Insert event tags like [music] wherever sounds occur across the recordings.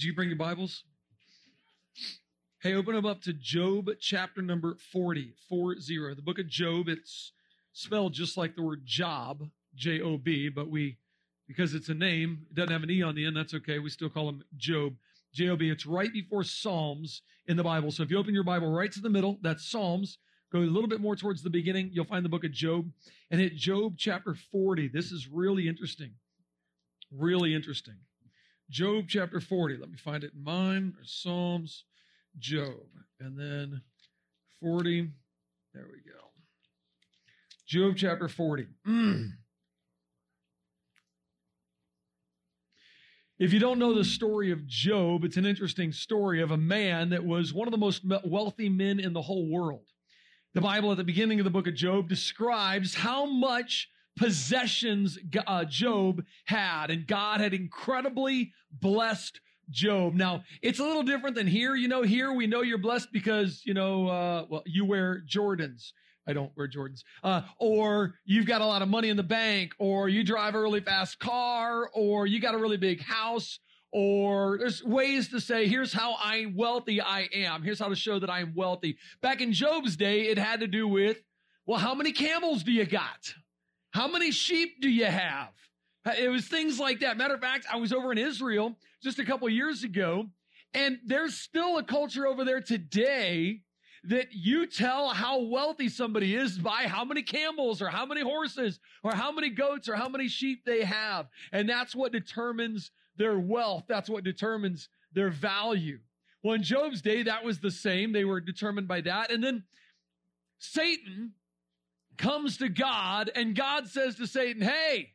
Did you bring your Bibles? Hey, open them up to Job chapter number 40, 40. The book of Job, it's spelled just like the word job, J O B, but we, because it's a name, it doesn't have an E on the end, that's okay. We still call him Job. J O B. It's right before Psalms in the Bible. So if you open your Bible right to the middle, that's Psalms. Go a little bit more towards the beginning, you'll find the book of Job and hit Job chapter 40. This is really interesting. Really interesting. Job chapter 40. Let me find it in mine. Psalms, Job. And then 40. There we go. Job chapter 40. Mm. [clears throat] If you don't know the story of Job, it's an interesting story of a man that was one of the most wealthy men in the whole world. The Bible at the beginning of the book of Job describes how much possessions uh, Job had, and God had incredibly blessed Job. Now, it's a little different than here. You know, here we know you're blessed because, you know, uh, well, you wear Jordans. I don't wear Jordans. Uh, or you've got a lot of money in the bank, or you drive a really fast car, or you got a really big house, or there's ways to say, here's how I wealthy I am. Here's how to show that I am wealthy. Back in Job's day, it had to do with, well, how many camels do you got? How many sheep do you have? It was things like that. Matter of fact, I was over in Israel just a couple years ago, and there's still a culture over there today that you tell how wealthy somebody is by how many camels or how many horses or how many goats or how many sheep they have. And that's what determines their wealth. That's what determines their value. Well, in Job's day, that was the same. They were determined by that. And then Satan comes to God and God says to Satan, Hey,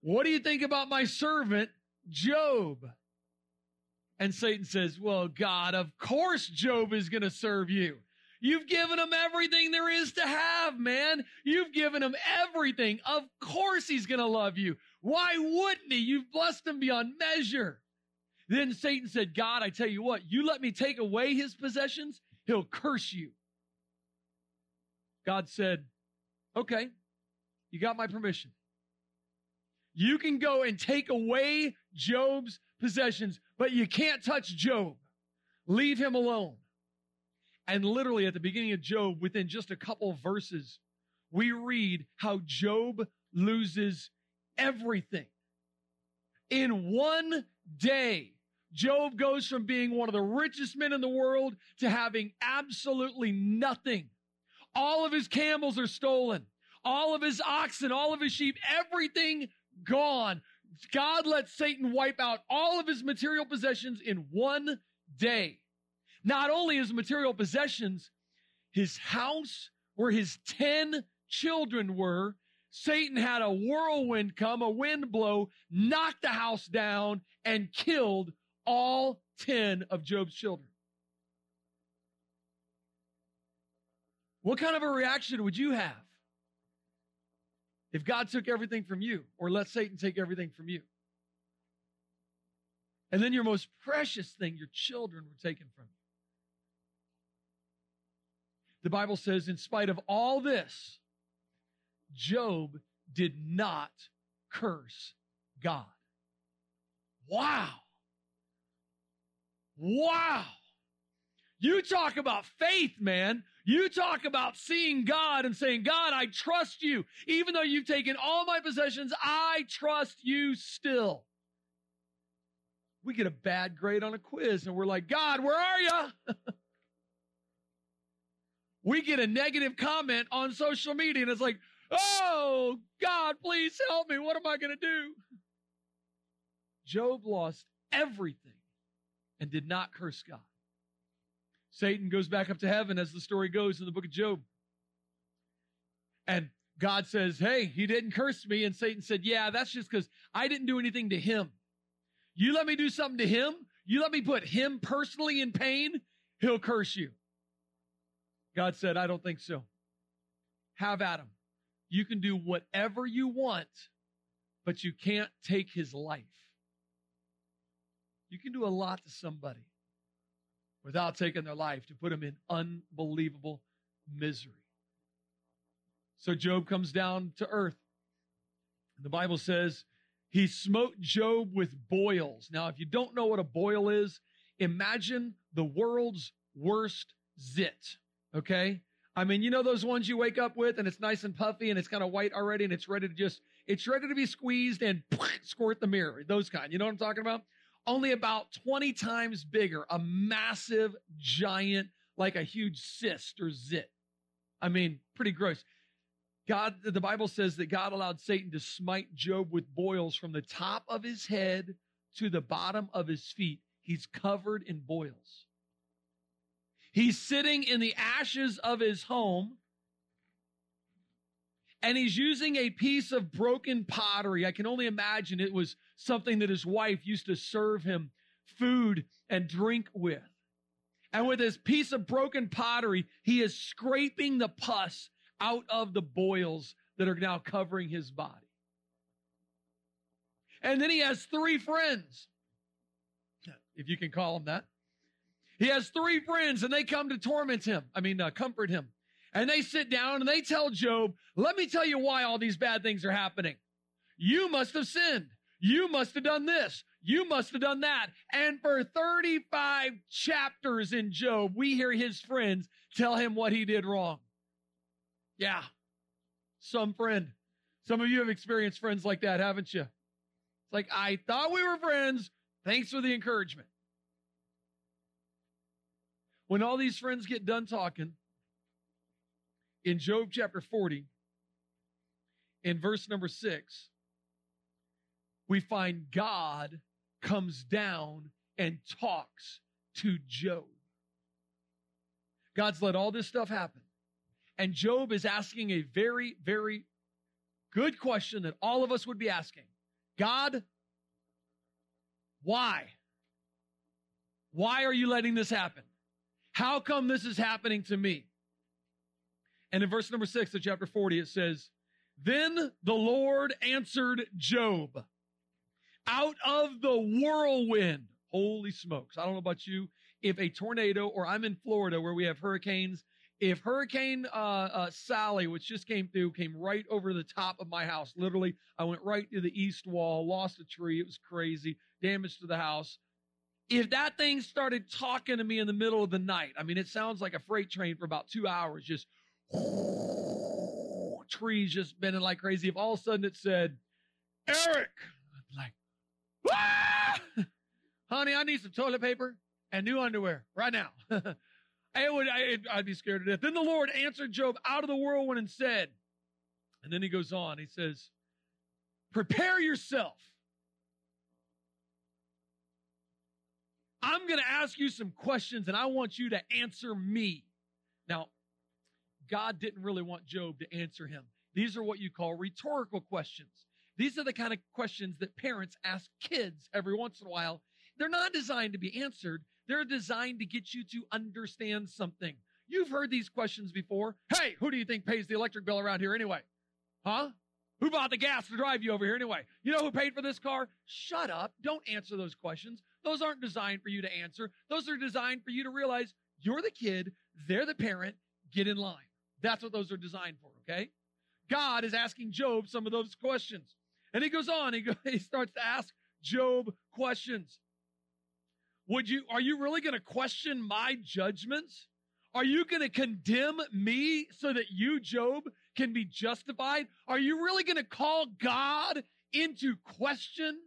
what do you think about my servant, Job? And Satan says, Well, God, of course Job is going to serve you. You've given him everything there is to have, man. You've given him everything. Of course he's going to love you. Why wouldn't he? You've blessed him beyond measure. Then Satan said, God, I tell you what, you let me take away his possessions, he'll curse you. God said, Okay, you got my permission. You can go and take away Job's possessions, but you can't touch Job. Leave him alone. And literally at the beginning of Job, within just a couple verses, we read how Job loses everything. In one day, Job goes from being one of the richest men in the world to having absolutely nothing. All of his camels are stolen. All of his oxen, all of his sheep, everything gone. God let Satan wipe out all of his material possessions in one day. Not only his material possessions, his house where his 10 children were, Satan had a whirlwind come, a wind blow, knocked the house down, and killed all 10 of Job's children. What kind of a reaction would you have if God took everything from you or let Satan take everything from you? And then your most precious thing, your children, were taken from you. The Bible says, in spite of all this, Job did not curse God. Wow. Wow. You talk about faith, man. You talk about seeing God and saying, God, I trust you. Even though you've taken all my possessions, I trust you still. We get a bad grade on a quiz and we're like, God, where are you? [laughs] we get a negative comment on social media and it's like, oh, God, please help me. What am I going to do? Job lost everything and did not curse God. Satan goes back up to heaven as the story goes in the book of Job. And God says, Hey, he didn't curse me. And Satan said, Yeah, that's just because I didn't do anything to him. You let me do something to him, you let me put him personally in pain, he'll curse you. God said, I don't think so. Have at him. You can do whatever you want, but you can't take his life. You can do a lot to somebody without taking their life to put them in unbelievable misery. So Job comes down to earth. The Bible says he smote Job with boils. Now, if you don't know what a boil is, imagine the world's worst zit. Okay. I mean, you know those ones you wake up with and it's nice and puffy and it's kind of white already and it's ready to just, it's ready to be squeezed and [laughs] squirt the mirror. Those kind. You know what I'm talking about? Only about 20 times bigger. A massive, giant, like a huge cyst or zit. I mean, pretty gross. God, the Bible says that God allowed Satan to smite Job with boils from the top of his head to the bottom of his feet. He's covered in boils. He's sitting in the ashes of his home and he's using a piece of broken pottery. I can only imagine it was something that his wife used to serve him food and drink with. And with this piece of broken pottery, he is scraping the pus out of the boils that are now covering his body. And then he has three friends, if you can call them that. He has three friends and they come to torment him. I mean, uh, comfort him. And they sit down and they tell Job, let me tell you why all these bad things are happening. You must have sinned. You must have done this. You must have done that. And for 35 chapters in Job, we hear his friends tell him what he did wrong. Yeah. Some friend. Some of you have experienced friends like that, haven't you? It's like, I thought we were friends. Thanks for the encouragement. When all these friends get done talking, in Job chapter 40, in verse number six, we find God comes down and talks to Job. God's let all this stuff happen. And Job is asking a very, very good question that all of us would be asking God, why? Why are you letting this happen? How come this is happening to me? And in verse number six of chapter 40, it says, Then the Lord answered Job out of the whirlwind. Holy smokes. I don't know about you. If a tornado, or I'm in Florida where we have hurricanes, if Hurricane uh, uh, Sally, which just came through, came right over the top of my house, literally, I went right to the east wall, lost a tree. It was crazy, damage to the house. If that thing started talking to me in the middle of the night, I mean, it sounds like a freight train for about two hours, just trees just bending like crazy. If all of a sudden it said, Eric, I'm like, ah! [laughs] honey, I need some toilet paper and new underwear right now. [laughs] I would, I, I'd be scared to death. Then the Lord answered Job out of the whirlwind and said, and then he goes on, he says, prepare yourself. I'm going to ask you some questions and I want you to answer me. Now, God didn't really want Job to answer him. These are what you call rhetorical questions. These are the kind of questions that parents ask kids every once in a while. They're not designed to be answered. They're designed to get you to understand something. You've heard these questions before. Hey, who do you think pays the electric bill around here anyway? Huh? Who bought the gas to drive you over here anyway? You know who paid for this car? Shut up. Don't answer those questions. Those aren't designed for you to answer. Those are designed for you to realize you're the kid, they're the parent, get in line. That's what those are designed for, okay? God is asking Job some of those questions. And he goes on, he, [laughs] he starts to ask Job questions. Would you, are you really going to question my judgments? Are you going to condemn me so that you, Job, can be justified? Are you really going to call God into question?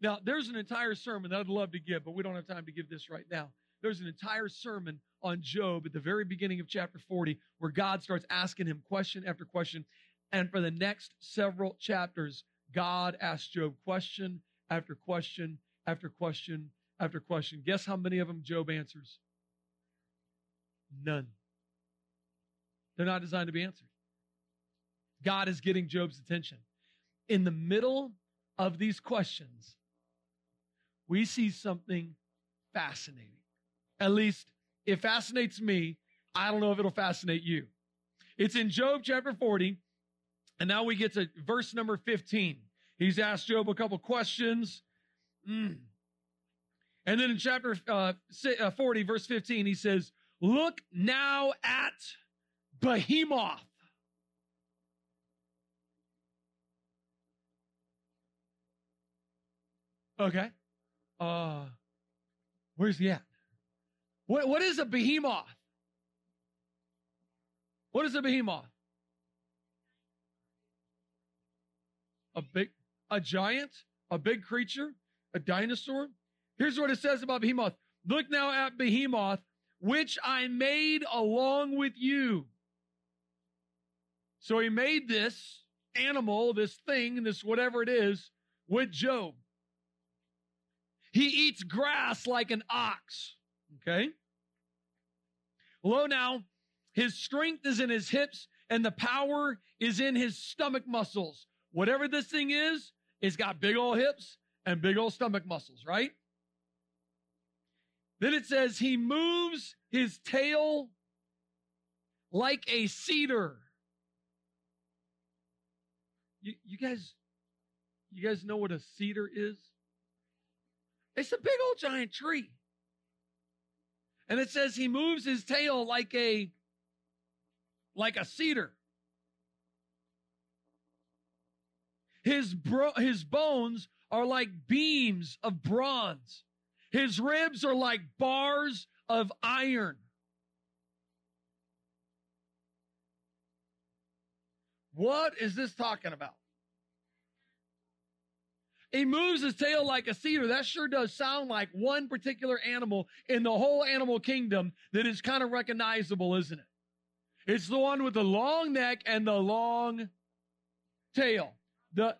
Now, there's an entire sermon that I'd love to give, but we don't have time to give this right now. There's an entire sermon on Job at the very beginning of chapter 40 where God starts asking him question after question. And for the next several chapters, God asks Job question after question after question after question. Guess how many of them Job answers? None. They're not designed to be answered. God is getting Job's attention. In the middle of these questions, we see something fascinating. At least it fascinates me. I don't know if it'll fascinate you. It's in Job chapter 40. And now we get to verse number 15. He's asked Job a couple questions. Mm. And then in chapter uh, uh 40, verse 15, he says, Look now at Behemoth. Okay. Uh, where's he at? What, what is a behemoth? What is a behemoth? A big, a giant, a big creature, a dinosaur. Here's what it says about behemoth. Look now at behemoth, which I made along with you. So he made this animal, this thing, this whatever it is, with Job. He eats grass like an ox. Okay. Lo now, his strength is in his hips and the power is in his stomach muscles. Whatever this thing is, it's got big old hips and big old stomach muscles, right? Then it says he moves his tail like a cedar. You, you guys, you guys know what a cedar is? It's a big old giant tree. And it says he moves his tail like a like a cedar. His bro- his bones are like beams of bronze. His ribs are like bars of iron. What is this talking about? He moves his tail like a cedar. That sure does sound like one particular animal in the whole animal kingdom that is kind of recognizable, isn't it? It's the one with the long neck and the long tail. The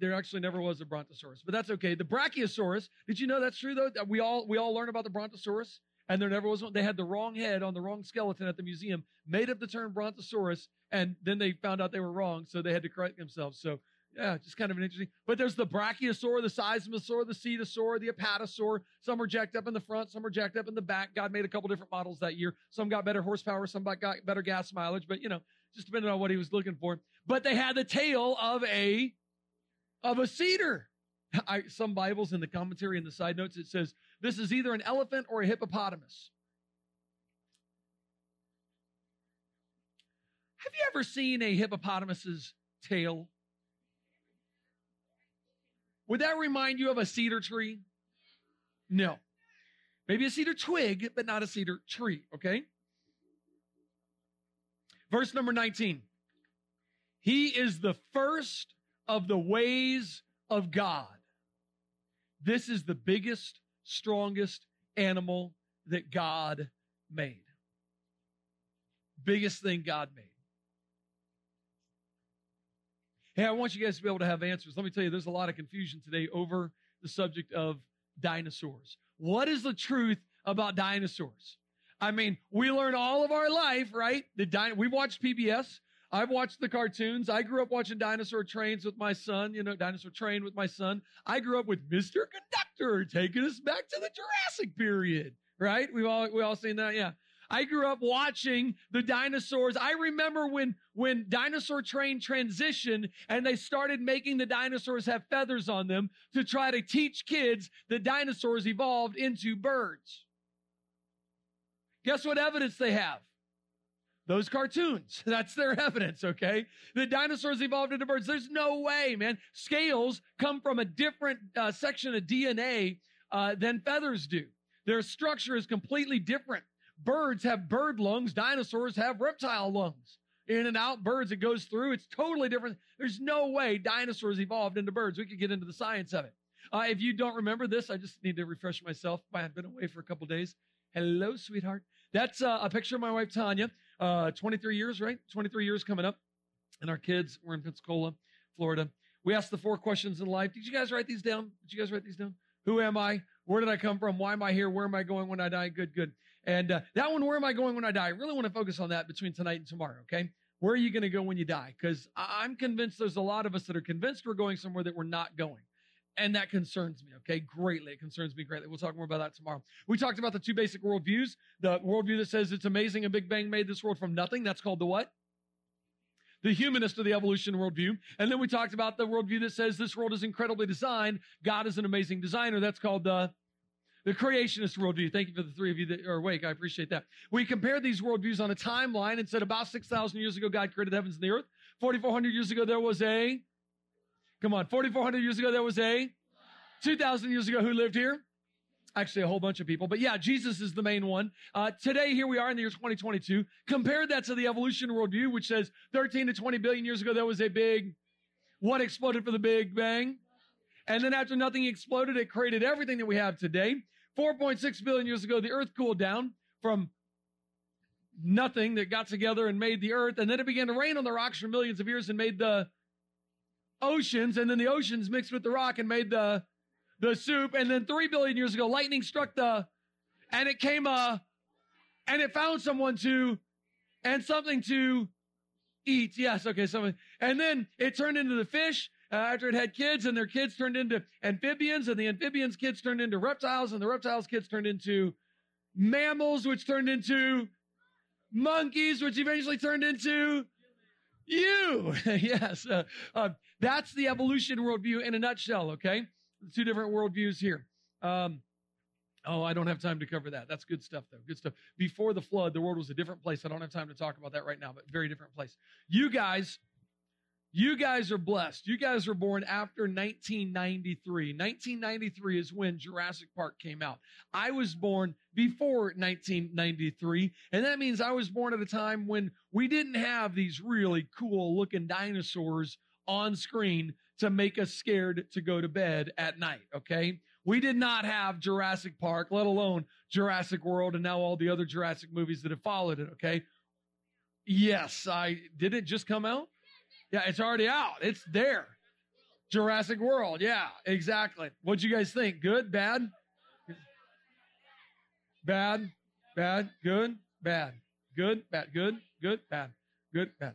there actually never was a brontosaurus, but that's okay. The brachiosaurus. Did you know that's true though? That we all we all learn about the brontosaurus, and there never was one. They had the wrong head on the wrong skeleton at the museum, made up the term brontosaurus, and then they found out they were wrong, so they had to correct themselves. So yeah, just kind of an interesting. But there's the brachiosaur, the seismosaur, the cetosaur, the apatosaur. Some are jacked up in the front, some are jacked up in the back. God made a couple different models that year. Some got better horsepower, some got better gas mileage, but you know, just depending on what he was looking for. But they had the tail of a of a cedar. [laughs] I, some Bibles in the commentary in the side notes it says this is either an elephant or a hippopotamus. Have you ever seen a hippopotamus's tail? Would that remind you of a cedar tree? No. Maybe a cedar twig, but not a cedar tree, okay? Verse number 19. He is the first of the ways of God. This is the biggest, strongest animal that God made. Biggest thing God made. Hey, I want you guys to be able to have answers. Let me tell you, there's a lot of confusion today over the subject of dinosaurs. What is the truth about dinosaurs? I mean, we learn all of our life, right? The di- we watched PBS. I've watched the cartoons. I grew up watching Dinosaur Trains with my son, you know, Dinosaur Train with my son. I grew up with Mr. Conductor taking us back to the Jurassic period, right? We've all, we all seen that. Yeah. I grew up watching the dinosaurs. I remember when, when dinosaur train transitioned and they started making the dinosaurs have feathers on them to try to teach kids that dinosaurs evolved into birds. Guess what evidence they have? Those cartoons. [laughs] That's their evidence, okay? The dinosaurs evolved into birds. There's no way, man. Scales come from a different uh, section of DNA uh, than feathers do. Their structure is completely different. Birds have bird lungs. Dinosaurs have reptile lungs. In and out, birds, it goes through. It's totally different. There's no way dinosaurs evolved into birds. We could get into the science of it. Uh, if you don't remember this, I just need to refresh myself. I've been away for a couple days. Hello, sweetheart. That's uh, a picture of my wife, Tanya. Uh, 23 years, right? 23 years coming up. And our kids, we're in Pensacola, Florida. We asked the four questions in life. Did you guys write these down? Did you guys write these down? Who am I? Where did I come from? Why am I here? Where am I going when I die? Good, good. And uh, that one, where am I going when I die? I really want to focus on that between tonight and tomorrow, okay? Where are you going to go when you die? Because I'm convinced there's a lot of us that are convinced we're going somewhere that we're not going. And that concerns me, okay? Greatly. It concerns me greatly. We'll talk more about that tomorrow. We talked about the two basic worldviews. The worldview that says it's amazing a Big Bang made this world from nothing. That's called the what? The humanist of the evolution worldview. And then we talked about the worldview that says this world is incredibly designed. God is an amazing designer. That's called the the creationist worldview. Thank you for the three of you that are awake. I appreciate that. We compared these worldviews on a timeline and said about 6,000 years ago, God created the heavens and the earth. 4,400 years ago, there was a, come on, 4,400 years ago, there was a, 2,000 years ago, who lived here? Actually, a whole bunch of people. But yeah, Jesus is the main one. Uh, today, here we are in the year 2022. Compare that to the evolution worldview, which says 13 to 20 billion years ago, there was a big, what exploded for the Big Bang? And then after nothing exploded, it created everything that we have today. 4.6 billion years ago, the earth cooled down from nothing that got together and made the earth. And then it began to rain on the rocks for millions of years and made the oceans. And then the oceans mixed with the rock and made the the soup. And then three billion years ago, lightning struck the, and it came, uh, and it found someone to, and something to eat. Yes. Okay. Something. And then it turned into the fish. Uh, after it had kids and their kids turned into amphibians and the amphibians kids turned into reptiles and the reptiles kids turned into mammals, which turned into monkeys, which eventually turned into you. [laughs] yes. Uh, uh, that's the evolution worldview in a nutshell. Okay two different worldviews here. Um, oh, I don't have time to cover that. That's good stuff, though. Good stuff. Before the flood, the world was a different place. I don't have time to talk about that right now, but very different place. You guys, you guys are blessed. You guys were born after 1993. 1993 is when Jurassic Park came out. I was born before 1993, and that means I was born at a time when we didn't have these really cool looking dinosaurs on screen to make us scared to go to bed at night, okay? We did not have Jurassic Park, let alone Jurassic World and now all the other Jurassic movies that have followed it, okay? Yes, I did it just come out? Yeah, it's already out. It's there. Jurassic World. Yeah, exactly. What'd you guys think? Good? Bad? Bad? Bad? Good? Bad? Good? Bad? Good? Good? Bad? Good? Bad?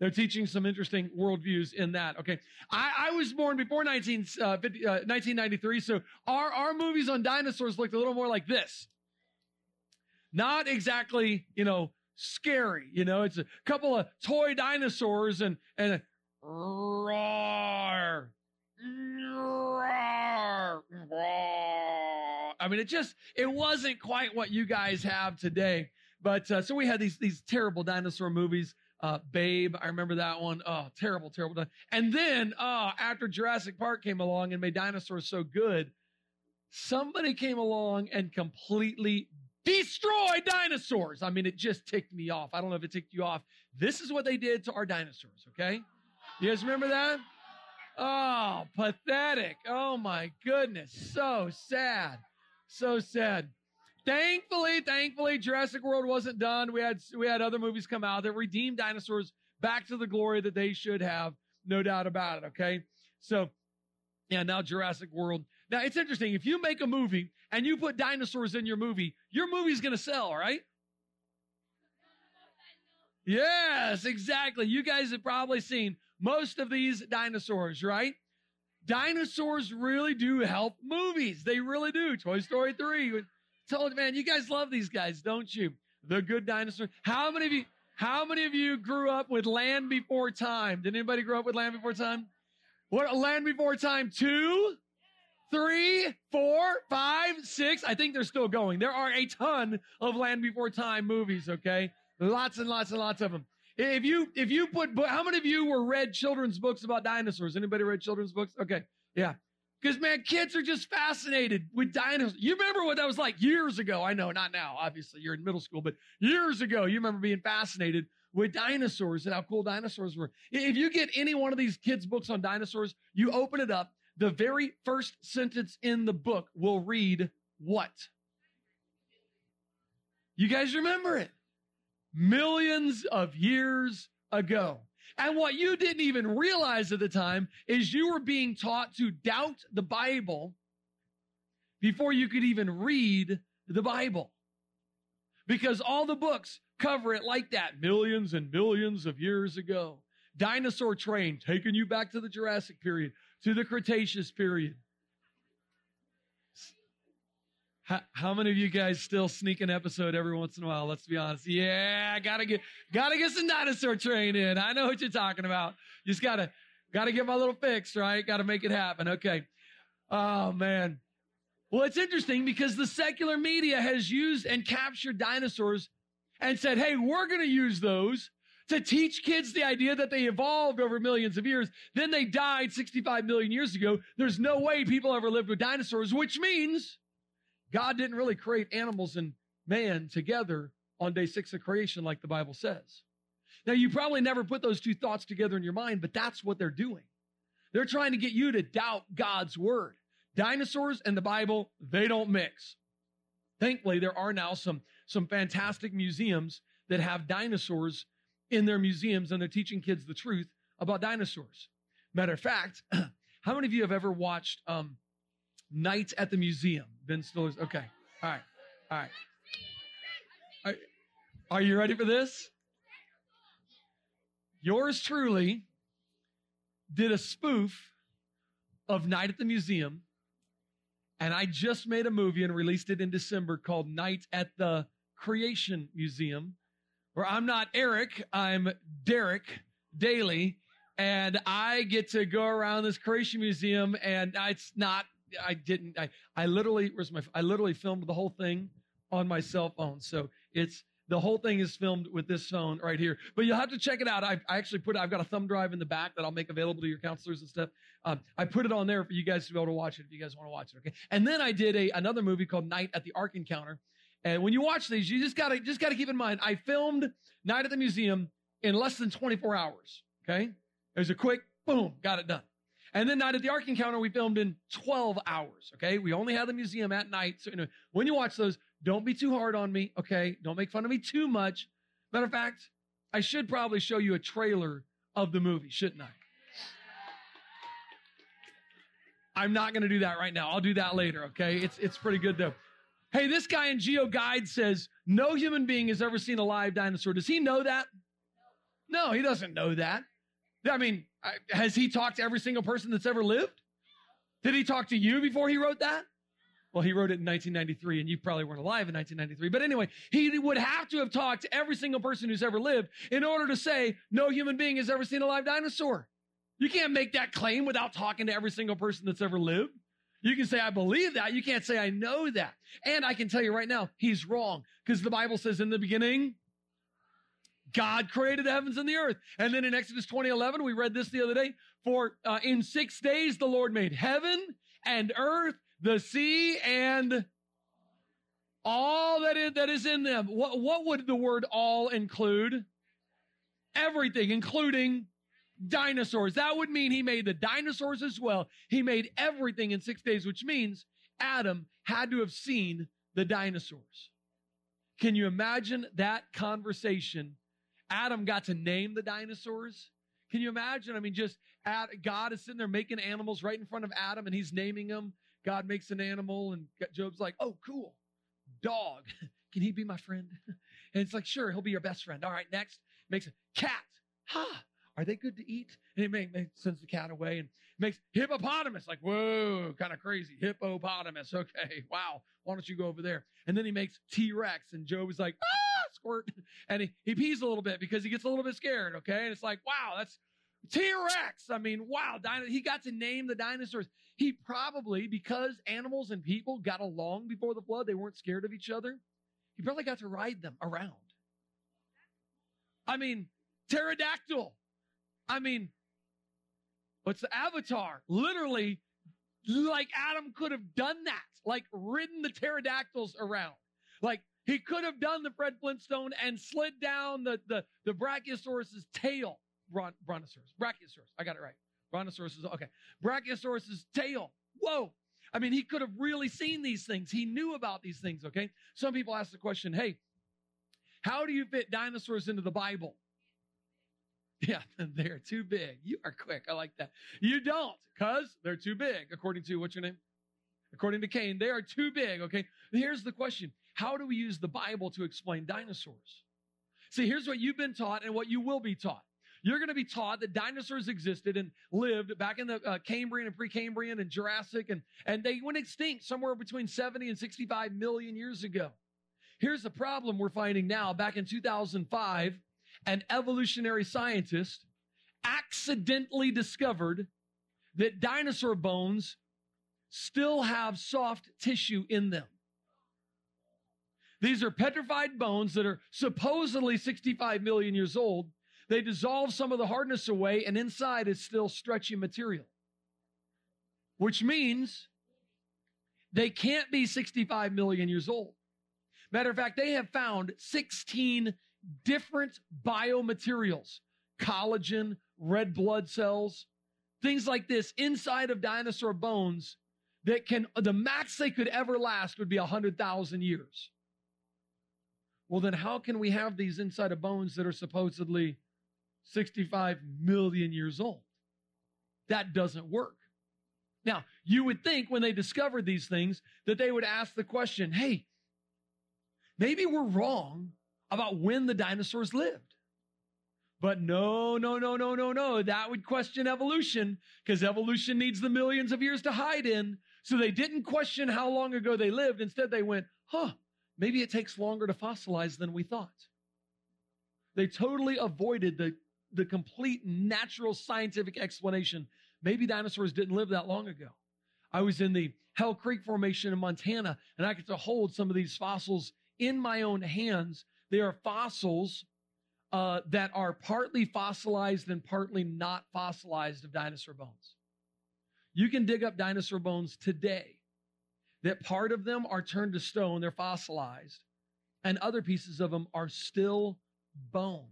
They're teaching some interesting worldviews in that. Okay. I, I was born before 19, uh, 50, uh, 1993, so our, our movies on dinosaurs looked a little more like this. Not exactly, you know, scary. You know, it's a couple of toy dinosaurs and, and a roar, roar, roar. I mean, it just, it wasn't quite what you guys have today. But, uh, so we had these, these terrible dinosaur movies. Uh, Babe, I remember that one. Oh, terrible, terrible. And then, uh, after Jurassic Park came along and made dinosaurs so good, somebody came along and completely destroyed dinosaurs. I mean, it just ticked me off. I don't know if it ticked you off. This is what they did to our dinosaurs, okay? You guys remember that? Oh, pathetic. Oh my goodness. So sad. So sad. Thankfully, thankfully, Jurassic World wasn't done. We had we had other movies come out that redeemed dinosaurs back to the glory that they should have, no doubt about it. Okay, so yeah, now Jurassic World. Now it's interesting. If you make a movie and you put dinosaurs in your movie, your movie's going to sell, right? Yes, exactly. You guys have probably seen most of these dinosaurs, right? Dinosaurs really do help movies. They really do. Toy Story 3 Told man, you guys love these guys, don't you? The good dinosaur. How many of you, how many of you grew up with Land Before Time? Did anybody grow up with Land Before Time? What, Land Before Time two, three, four, five, six? I think they're still going. There are a ton of Land Before Time movies, okay? Lots and lots and lots of them. If you, if you put, how many of you were read children's books about dinosaurs? Anybody read children's books? Okay. Yeah. Because man, kids are just fascinated with dinosaurs. You remember what that was like years ago? I know, not now. Obviously, you're in middle school, but years ago, you remember being fascinated with dinosaurs and how cool dinosaurs were. If you get any one of these kids' books on dinosaurs, you open it up, the very first sentence in the book will read what? You guys remember it? Millions of years ago. And what you didn't even realize at the time is you were being taught to doubt the Bible before you could even read the Bible. Because all the books cover it like that millions and millions of years ago. Dinosaur train taking you back to the Jurassic period, to the Cretaceous period. How, how, many of you guys still sneak an episode every once in a while? Let's be honest. Yeah, gotta get, gotta get some dinosaur train in. I know what you're talking about. Just gotta, gotta get my little fix, right? Gotta make it happen. Okay. Oh man. Well, it's interesting because the secular media has used and captured dinosaurs and said, Hey, we're to use those to teach kids the idea that they evolved over millions of years. Then they died 65 million years ago. There's no way people ever lived with dinosaurs, which means God didn't really create animals and man together on day six of creation like the Bible says. Now, you probably never put those two thoughts together in your mind, but that's what they're doing. They're trying to get you to doubt God's word. Dinosaurs and the Bible, they don't mix. Thankfully, there are now some, some fantastic museums that have dinosaurs in their museums and they're teaching kids the truth about dinosaurs. Matter of fact, [clears throat] how many of you have ever watched um, Night at the Museum? Ben Stiller's. Okay. All right. All right. Are, are you ready for this? Yours truly did a spoof of Night at the Museum, and I just made a movie and released it in December called Night at the Creation Museum where I'm not Eric, I'm Derek Daly, and I get to go around this creation museum, and it's not. I didn't. I I literally where's my I literally filmed the whole thing on my cell phone, so it's the whole thing is filmed with this phone right here. But you'll have to check it out. I, I actually put I've got a thumb drive in the back that I'll make available to your counselors and stuff. Um, I put it on there for you guys to be able to watch it if you guys want to watch it. Okay. And then I did a another movie called Night at the Ark Encounter and when you watch these, you just gotta just gotta keep in mind, I filmed Night at the Museum in less than 24 hours. Okay, it was a quick boom, got it done. And then Night at the Ark Encounter, we filmed in 12 hours. Okay, we only had the museum at night. So anyway, when you watch those, don't be too hard on me. Okay, don't make fun of me too much. Matter of fact, I should probably show you a trailer of the movie, shouldn't I? I'm not going to do that right now. I'll do that later. Okay, it's it's pretty good though. Hey, this guy in Geo Guide says no human being has ever seen a live dinosaur. Does he know that? No, he doesn't know that. I mean, has he talked to every single person that's ever lived? Did he talk to you before he wrote that? Well, he wrote it in 1993, and you probably weren't alive in 1993. But anyway, he would have to have talked to every single person who's ever lived in order to say no human being has ever seen a live dinosaur. You can't make that claim without talking to every single person that's ever lived. You can say, I believe that. You can't say, I know that. And I can tell you right now, he's wrong because the Bible says in the beginning, God created the heavens and the earth. And then in Exodus 20, 11, we read this the other day. For uh, in six days, the Lord made heaven and earth, the sea, and all that is, that is in them. What, what would the word all include? Everything, including dinosaurs. That would mean he made the dinosaurs as well. He made everything in six days, which means Adam had to have seen the dinosaurs. Can you imagine that conversation? Adam got to name the dinosaurs. Can you imagine? I mean, just God is sitting there making animals right in front of Adam and he's naming them. God makes an animal and Job's like, oh, cool. Dog. [laughs] Can he be my friend? [laughs] And it's like, sure, he'll be your best friend. All right, next. Makes a cat. Ha. Huh. Are they good to eat? And make, sends the cat away and makes hippopotamus. Like, whoa, kind of crazy. Hippopotamus. Okay, [laughs] wow. Why don't you go over there? And then he makes T Rex, and Job is like, ah, squirt. [laughs] And he, he pees a little bit because he gets a little bit scared. Okay. And it's like, wow, that's T Rex. I mean, wow. Dino- he got to name the dinosaurs. He probably, because animals and people got along before the flood, they weren't scared of each other. He probably got to ride them around. I mean, pterodactyl. I mean, what's the avatar? Literally, like Adam could have done that, like ridden the pterodactyls around. Like he could have done the Fred Flintstone and slid down the, the, the Brachiosaurus's tail. Bron- brontosaurus. Brachiosaurus. I got it right. Brontosaurus is okay. Brachiosaurus's tail. Whoa. I mean, he could have really seen these things. He knew about these things, okay? Some people ask the question, hey, how do you fit dinosaurs into the Bible? Yeah, [laughs] they're too big. You are quick. I like that. You don't, because they're too big, according to what's your name? According to Cain, they are too big. Okay. Here's the question How do we use the Bible to explain dinosaurs? See, here's what you've been taught and what you will be taught. You're going to be taught that dinosaurs existed and lived back in the uh, Cambrian and Precambrian and Jurassic, and, and they went extinct somewhere between 70 and 65 million years ago. Here's the problem we're finding now. Back in 2005, an evolutionary scientist accidentally discovered that dinosaur bones still have soft tissue in them. These are petrified bones that are supposedly 65 million years old, they dissolve some of the hardness away, and inside is still stretchy material. Which means they can't be 65 million years old. Matter of fact, they have found 16 different biomaterials, collagen, red blood cells, things like this inside of dinosaur bones that can, the max they could ever last would be 100,000 years. Well, then how can we have these inside of bones that are supposedly 65 million years old? That doesn't work. Now, you would think when they discovered these things that they would ask the question, hey, maybe we're wrong about when the dinosaurs lived. But no, no, no, no, no, no. That would question evolution because evolution needs the millions of years to hide in. So they didn't question how long ago they lived. Instead, they went, huh, maybe it takes longer to fossilize than we thought. They totally avoided the, the complete natural scientific explanation. Maybe dinosaurs didn't live that long ago. I was in the Hell Creek Formation in Montana, and I get to hold some of these fossils in my own hands. They are fossils uh, that are partly fossilized and partly not fossilized of dinosaur bones. You can dig up dinosaur bones today that part of them are turned to stone, they're fossilized, and other pieces of them are still bone.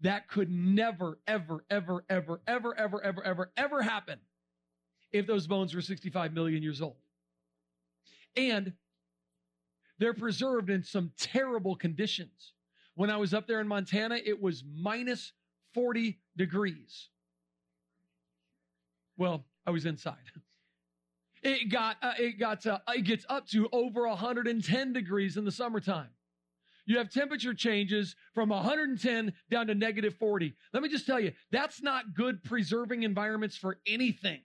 That could never, ever, ever, ever, ever, ever, ever, ever, ever happen if those bones were 65 million years old. And they're preserved in some terrible conditions. When I was up there in Montana, it was minus 40 degrees. Well, I was inside. It got, uh, it got, uh, it gets up to over 110 degrees in the summertime. You have temperature changes from 110 down to negative 40. Let me just tell you, that's not good preserving environments for anything.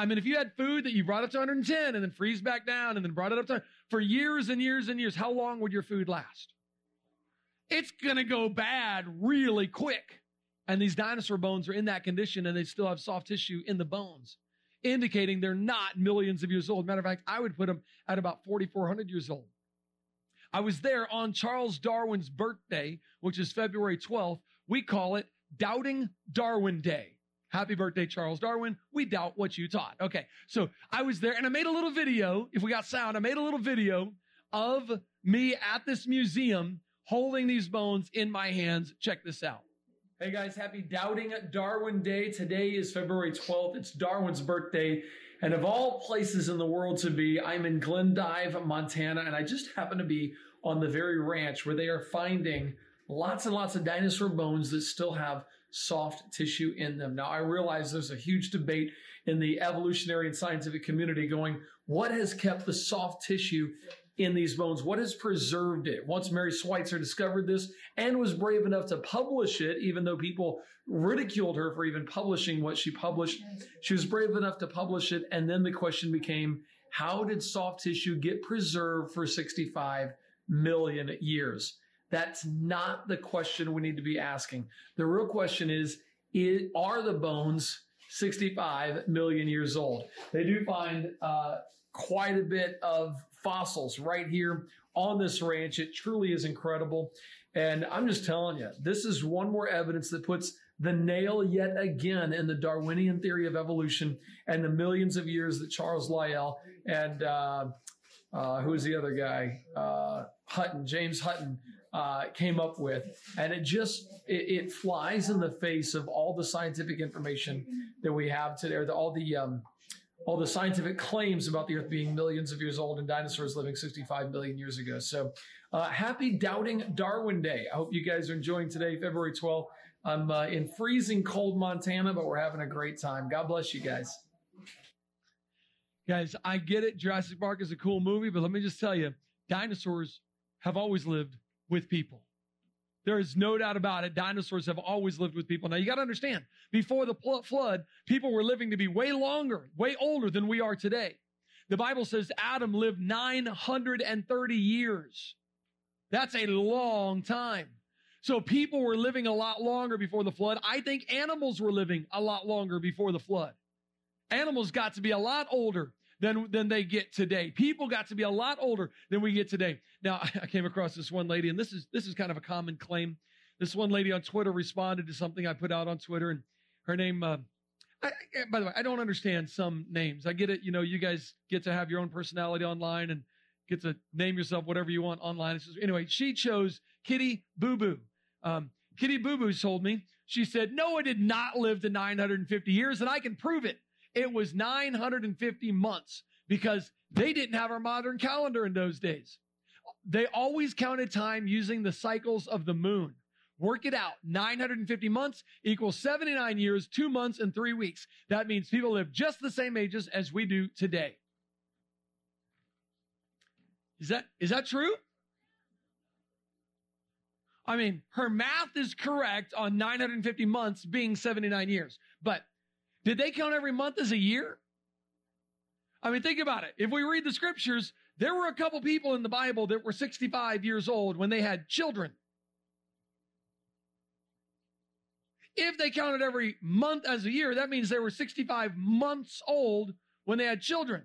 I mean, if you had food that you brought up to 110 and then freeze back down and then brought it up to for years and years and years, how long would your food last? It's going to go bad really quick. And these dinosaur bones are in that condition and they still have soft tissue in the bones indicating they're not millions of years old. Matter of fact, I would put them at about 4,400 years old. I was there on Charles Darwin's birthday, which is February 12th. We call it Doubting Darwin Day. Happy birthday, Charles Darwin. We doubt what you taught. Okay. So I was there and I made a little video. If we got sound, I made a little video of me at this museum holding these bones in my hands. Check this out. Hey guys, happy Doubting Darwin Day. Today is February 12th. It's Darwin's birthday. And of all places in the world to be, I'm in Glendive, Montana, and I just happen to be on the very ranch where they are finding lots and lots of dinosaur bones that still have soft tissue in them. Now, I realize there's a huge debate in the evolutionary and scientific community going, what has kept the soft tissue in these bones? What has preserved it? Once Mary Schweitzer discovered this and was brave enough to publish it, even though people ridiculed her for even publishing what she published, she was brave enough to publish it. And then the question became, how did soft tissue get preserved for 65 million years? That's not the question we need to be asking. The real question is, is are the bones 65 million years old? They do find uh, quite a bit of fossils right here on this ranch. It truly is incredible. And I'm just telling you, this is one more evidence that puts the nail yet again in the Darwinian theory of evolution and the millions of years that Charles Lyell and uh, uh, who's the other guy? Uh, Hutton, James Hutton, uh, came up with. And it just, it, it, flies in the face of all the scientific information that we have today, or the, all the, um, all the scientific claims about the Earth being millions of years old and dinosaurs living 65 million years ago. So, uh, happy Doubting Darwin Day. I hope you guys are enjoying today, February 12th. I'm uh, in freezing cold Montana, but we're having a great time. God bless you guys. Guys, I get it. Jurassic Park is a cool movie, but let me just tell you dinosaurs have always lived with people. There is no doubt about it. Dinosaurs have always lived with people. Now you got to understand, before the flood, people were living to be way longer, way older than we are today. The Bible says Adam lived 930 years. That's a long time. So people were living a lot longer before the flood. I think animals were living a lot longer before the flood. Animals got to be a lot older than, than they get today. People got to be a lot older than we get today. Now, [laughs] I came across this one lady, and this is, this is kind of a common claim. this one lady on Twitter responded to something I put out on Twitter, and her name. Uh, I, by the way, I don't understand some names. I get it. You know, you guys get to have your own personality online and get to name yourself whatever you want online. Just, anyway, she chose Kitty Boo Boo. Um, Kitty Boo Boo told me, she said, Noah did not live to 950 years, and I can prove it. It was 950 months because they didn't have our modern calendar in those days. They always counted time using the cycles of the moon. Work it out. 950 months equals 79 years, two months, and three weeks. That means people live just the same ages as we do today. Is that, is that true? I mean, her math is correct on 950 months being 79 years. But did they count every month as a year? I mean, think about it. If we read the scriptures, there were a couple people in the Bible that were 65 years old when they had children. If they counted every month as a year, that means they were 65 months old when they had children.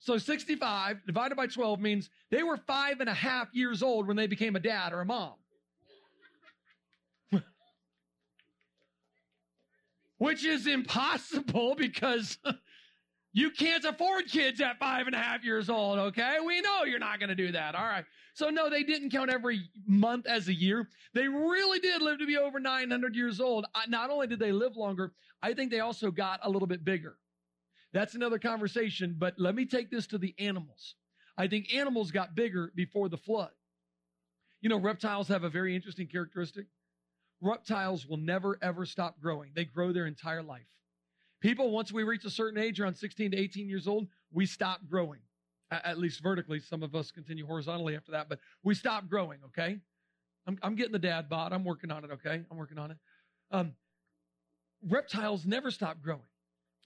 So 65 divided by 12 means they were five and a half years old when they became a dad or a mom. Which is impossible [laughs] because you can't afford kids at five and a half years old, okay? We know you're not going to do that. All right. So no, they didn't count every month as a year. They really did live to be over 900 years old. Not only did they live longer, I think they also got a little bit bigger. That's another conversation, but let me take this to the animals. I think animals got bigger before the flood. You know, reptiles have a very interesting characteristic. Reptiles will never ever stop growing. They grow their entire life. People, once we reach a certain age, around 16 to 18 years old, we stop growing, at least vertically. Some of us continue horizontally after that, but we stop growing, okay? I'm, I'm getting the dad bod. I'm working on it, okay? I'm working on it. Um, reptiles never stop growing.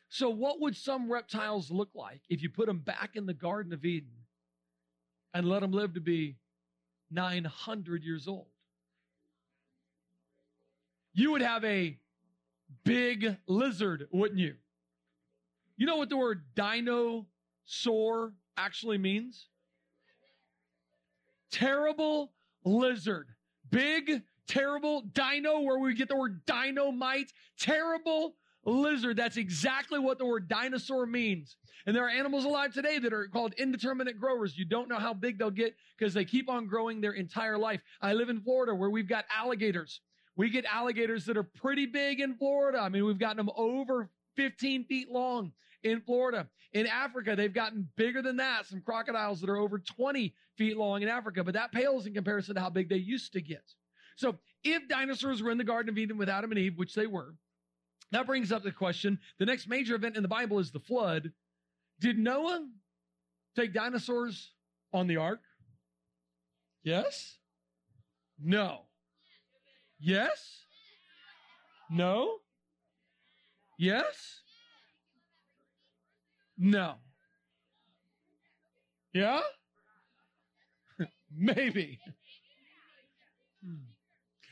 So, what would some reptiles look like if you put them back in the Garden of Eden and let them live to be 900 years old? You would have a big lizard, wouldn't you? You know what the word dinosaur actually means? Terrible lizard. Big, terrible dino, where we get the word dynamite. Terrible lizard. That's exactly what the word dinosaur means. And there are animals alive today that are called indeterminate growers. You don't know how big they'll get because they keep on growing their entire life. I live in Florida where we've got alligators. We get alligators that are pretty big in Florida. I mean, we've gotten them over 15 feet long in Florida. In Africa, they've gotten bigger than that. Some crocodiles that are over 20 feet long in Africa, but that pales in comparison to how big they used to get. So if dinosaurs were in the Garden of Eden with Adam and Eve, which they were, that brings up the question the next major event in the Bible is the flood. Did Noah take dinosaurs on the ark? Yes? No. Yes? No? Yes? No. Yeah? [laughs] Maybe. Hmm.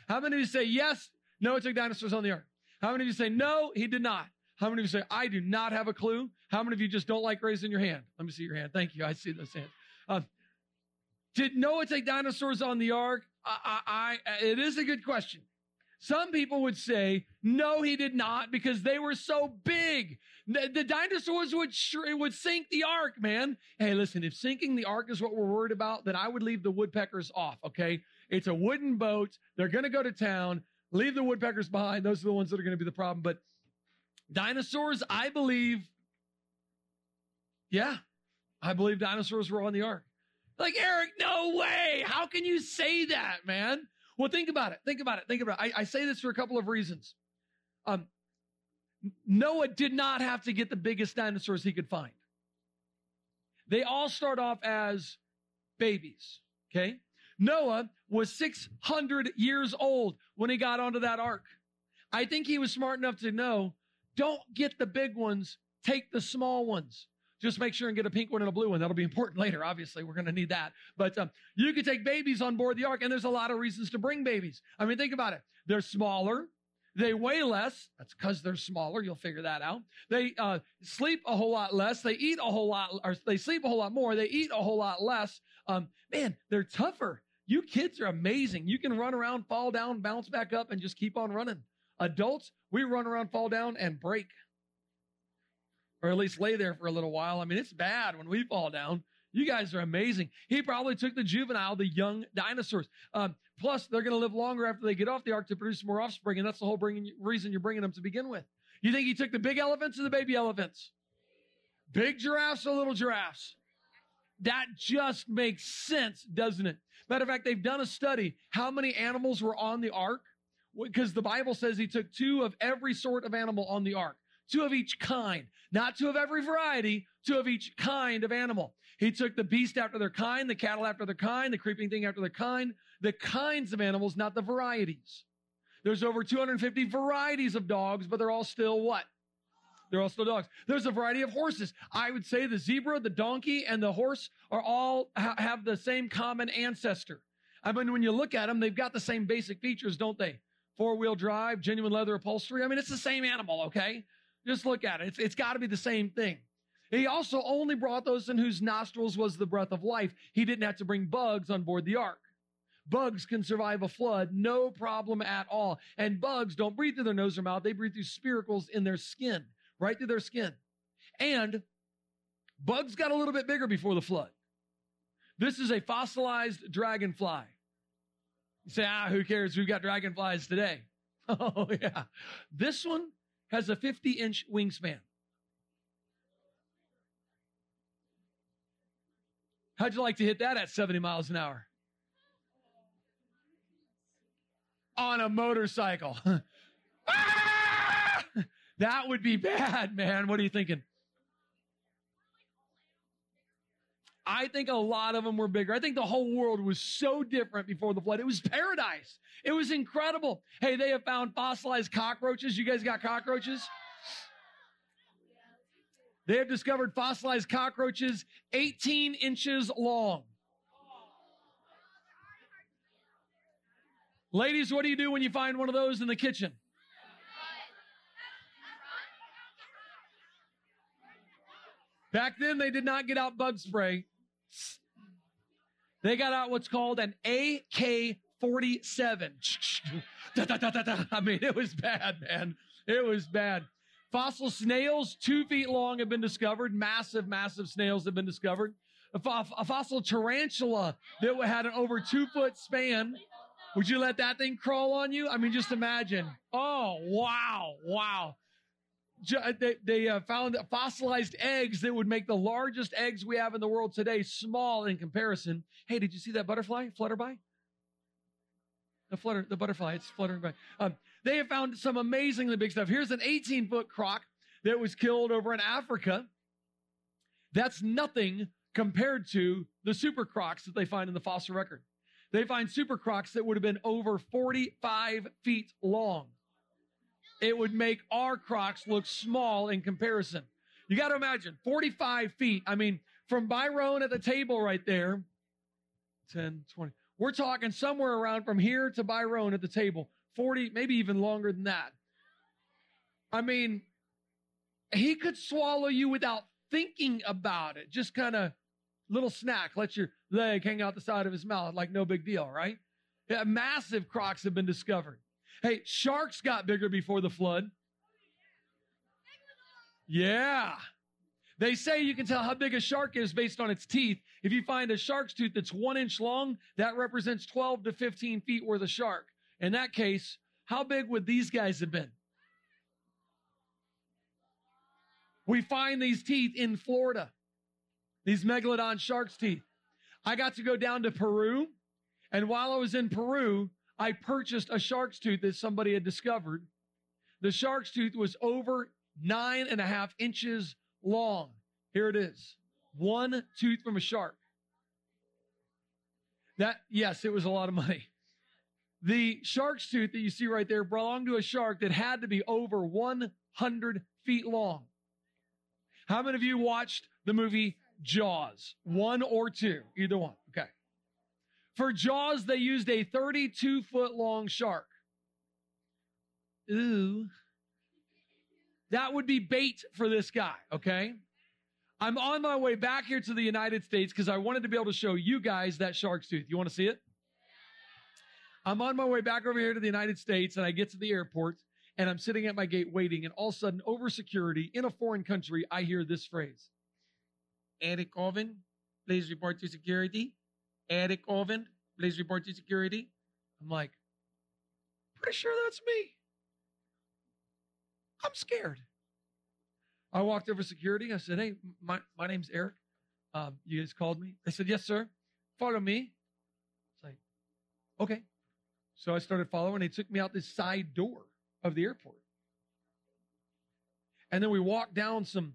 How many of you say yes? No, Noah took dinosaurs on the ark. How many of you say, no, he did not? How many of you say, I do not have a clue? How many of you just don't like raising your hand? Let me see your hand. Thank you. I see those hands. Uh, did Noah take dinosaurs on the ark? I, I, it is a good question. Some people would say, no, he did not because they were so big. The, the dinosaurs would, would sink the ark, man. Hey, listen, if sinking the ark is what we're worried about, then I would leave the woodpeckers off, okay? It's a wooden boat. They're going to go to town. Leave the woodpeckers behind. Those are the ones that are going to be the problem. But dinosaurs, I believe, yeah, I believe dinosaurs were on the ark. Like, Eric, no way. How can you say that, man? Well, think about it. Think about it. Think about it. I, I say this for a couple of reasons. Um, Noah did not have to get the biggest dinosaurs he could find. They all start off as babies. Okay. Noah was 600 years old when he got onto that ark. I think he was smart enough to know don't get the big ones, take the small ones. Just make sure and get a pink one and a blue one. That'll be important later. Obviously, we're going to need that. But um, you can take babies on board the ark, and there's a lot of reasons to bring babies. I mean, think about it. They're smaller. They weigh less. That's because they're smaller. You'll figure that out. They uh, sleep a whole lot less. They eat a whole lot, or they sleep a whole lot more. They eat a whole lot less. Um, man, they're tougher. You kids are amazing. You can run around, fall down, bounce back up, and just keep on running. Adults, we run around, fall down, and break. Or at least lay there for a little while. I mean, it's bad when we fall down. You guys are amazing. He probably took the juvenile, the young dinosaurs. Um, plus, they're going to live longer after they get off the ark to produce more offspring, and that's the whole bringing, reason you're bringing them to begin with. You think he took the big elephants or the baby elephants? Big giraffes or little giraffes? That just makes sense, doesn't it? Matter of fact, they've done a study how many animals were on the ark because the Bible says he took two of every sort of animal on the ark, two of each kind, not two of every variety, two of each kind of animal. He took the beast after their kind, the cattle after their kind, the creeping thing after their kind, the kinds of animals, not the varieties. There's over 250 varieties of dogs, but they're all still what? They're all still dogs. There's a variety of horses. I would say the zebra, the donkey, and the horse are all ha- have the same common ancestor. I mean, when you look at them, they've got the same basic features, don't they? Four wheel drive, genuine leather upholstery. I mean, it's the same animal, okay? Just look at it. It's, it's got to be the same thing. He also only brought those in whose nostrils was the breath of life. He didn't have to bring bugs on board the ark. Bugs can survive a flood, no problem at all. And bugs don't breathe through their nose or mouth, they breathe through spiracles in their skin, right through their skin. And bugs got a little bit bigger before the flood. This is a fossilized dragonfly. You say, ah, who cares? We've got dragonflies today. [laughs] Oh, yeah. This one has a 50 inch wingspan. How'd you like to hit that at 70 miles an hour? On a motorcycle. [laughs] ah! That would be bad, man. What are you thinking? I think a lot of them were bigger. I think the whole world was so different before the flood. It was paradise. It was incredible. Hey, they have found fossilized cockroaches. You guys got cockroaches? They have discovered fossilized cockroaches 18 inches long. Ladies, what do you do when you find one of those in the kitchen? Back then, they did not get out bug spray. They got out what's called an AK 47. [laughs] I mean, it was bad, man. It was bad. Fossil snails, two feet long, have been discovered. Massive, massive snails have been discovered. A, fossil tarantula that had an over two foot span. Would you let that thing crawl on you? I mean, just imagine. Oh, wow, wow. Uh, they, they uh, found fossilized eggs that would make the largest eggs we have in the world today small in comparison. Hey, did you see that butterfly flutter by? The flutter, the butterfly, it's fluttering by. Um, they have found some amazingly big stuff. Here's an 18 foot croc that was killed over in Africa. That's nothing compared to the super crocs that they find in the fossil record. They find super crocs that would have been over 45 feet long. It would make our crocs look small in comparison. You got to imagine 45 feet. I mean, from Byron at the table right there, 10, 20. We're talking somewhere around from here to Byron at the table, 40, maybe even longer than that. I mean, he could swallow you without thinking about it. Just kind of little snack, let your leg hang out the side of his mouth like no big deal, right? Yeah, massive crocs have been discovered. Hey, sharks got bigger before the flood. Yeah. They say you can tell how big a shark is based on its teeth. If you find a shark's tooth that's one inch long, that represents 12 to 15 feet worth of shark. In that case, how big would these guys have been? We find these teeth in Florida, these megalodon shark's teeth. I got to go down to Peru, and while I was in Peru, I purchased a shark's tooth that somebody had discovered. The shark's tooth was over nine and a half inches long. Here it is. One tooth from a shark. That, yes, it was a lot of money. The shark's tooth that you see right there belonged to a shark that had to be over 100 feet long. How many of you watched the movie Jaws? One or two? Either one. For Jaws, they used a 32 foot long shark. Ooh. That would be bait for this guy, okay? I'm on my way back here to the United States because I wanted to be able to show you guys that shark's tooth. You want to see it? I'm on my way back over here to the United States and I get to the airport and I'm sitting at my gate waiting. And all of a sudden, over security in a foreign country, I hear this phrase Eric Hovind, please report to security. Eric Hovind, please report to security. I'm like, pretty sure that's me. I'm scared. I walked over security. I said, Hey, my, my name's Eric. Um, you guys called me? They said, Yes, sir. Follow me. It's like, okay. So I started following. They took me out this side door of the airport. And then we walked down some,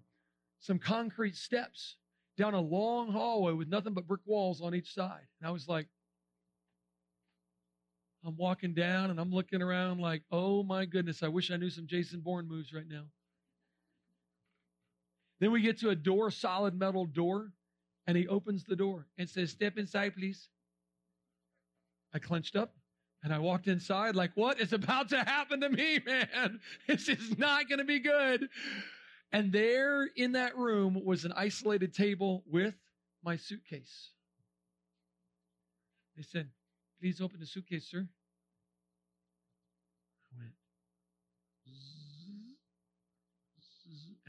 some concrete steps down a long hallway with nothing but brick walls on each side. And I was like, I'm walking down and I'm looking around like, oh my goodness, I wish I knew some Jason Bourne moves right now. Then we get to a door, solid metal door, and he opens the door and says, Step inside, please. I clenched up and I walked inside like, what is about to happen to me, [laughs] man? This is not going to be good. And there in that room was an isolated table with my suitcase. They said, please open the suitcase, sir. I went,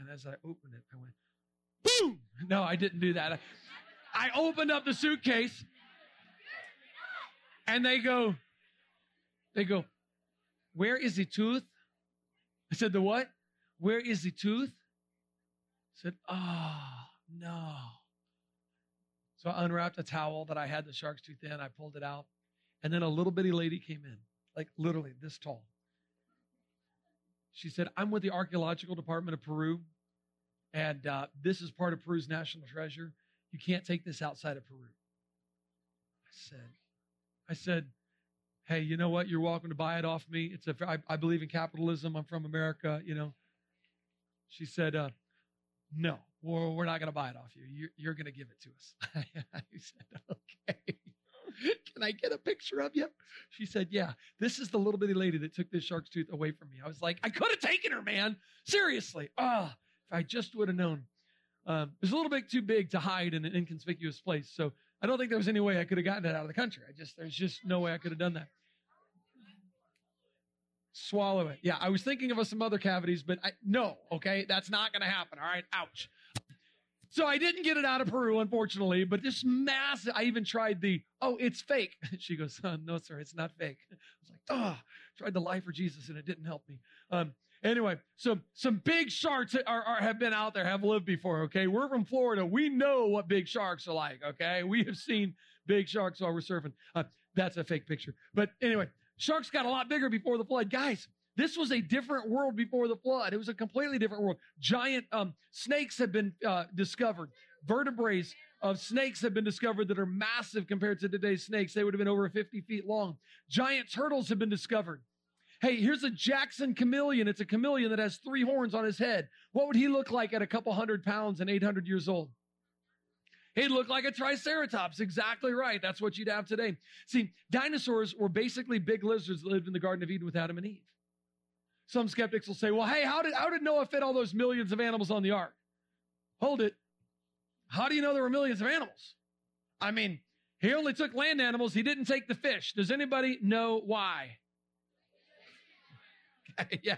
and as I opened it, I went, boom! No, I didn't do that. I opened up the suitcase and they go, they go, where is the tooth? I said, the what? Where is the tooth? Said, oh, no. So I unwrapped a towel that I had the shark's tooth in. I pulled it out. And then a little bitty lady came in, like literally this tall. She said, I'm with the Archaeological Department of Peru, and uh, this is part of Peru's national treasure. You can't take this outside of Peru. I said, I said, hey, you know what? You're welcome to buy it off me. It's a, I, I believe in capitalism. I'm from America, you know. She said, uh, no, we're, we're not going to buy it off you. You're, you're going to give it to us. [laughs] I said, okay. Can I get a picture of you? She said, Yeah, this is the little bitty lady that took this shark's tooth away from me. I was like, I could have taken her, man. Seriously. Ah, oh, if I just would have known. Um, it was a little bit too big to hide in an inconspicuous place. So I don't think there was any way I could have gotten it out of the country. I just, there's just no way I could have done that. Swallow it. Yeah, I was thinking of some other cavities, but I, no, okay, that's not going to happen. All right, ouch. So I didn't get it out of Peru, unfortunately, but this massive, I even tried the, oh, it's fake. [laughs] She goes, oh, no, sir, it's not fake. [laughs] I was like, oh, tried the lie for Jesus and it didn't help me. Um, anyway, so some big sharks are, are, have been out there, have lived before, okay? We're from Florida. We know what big sharks are like, okay? We have seen big sharks while we're surfing. Uh, that's a fake picture. But anyway, sharks got a lot bigger before the flood. Guys, this was a different world before the flood. It was a completely different world. Giant um, snakes have been uh, discovered. Vertebrae of snakes have been discovered that are massive compared to today's snakes. They would have been over 50 feet long. Giant turtles have been discovered. Hey, here's a Jackson chameleon. It's a chameleon that has three horns on his head. What would he look like at a couple hundred pounds and 800 years old? He'd look like a triceratops. Exactly right. That's what you'd have today. See, dinosaurs were basically big lizards that lived in the Garden of Eden with Adam and Eve. Some skeptics will say, well, hey, how did, how did Noah fit all those millions of animals on the ark? Hold it. How do you know there were millions of animals? I mean, he only took land animals. He didn't take the fish. Does anybody know why? [laughs] yeah.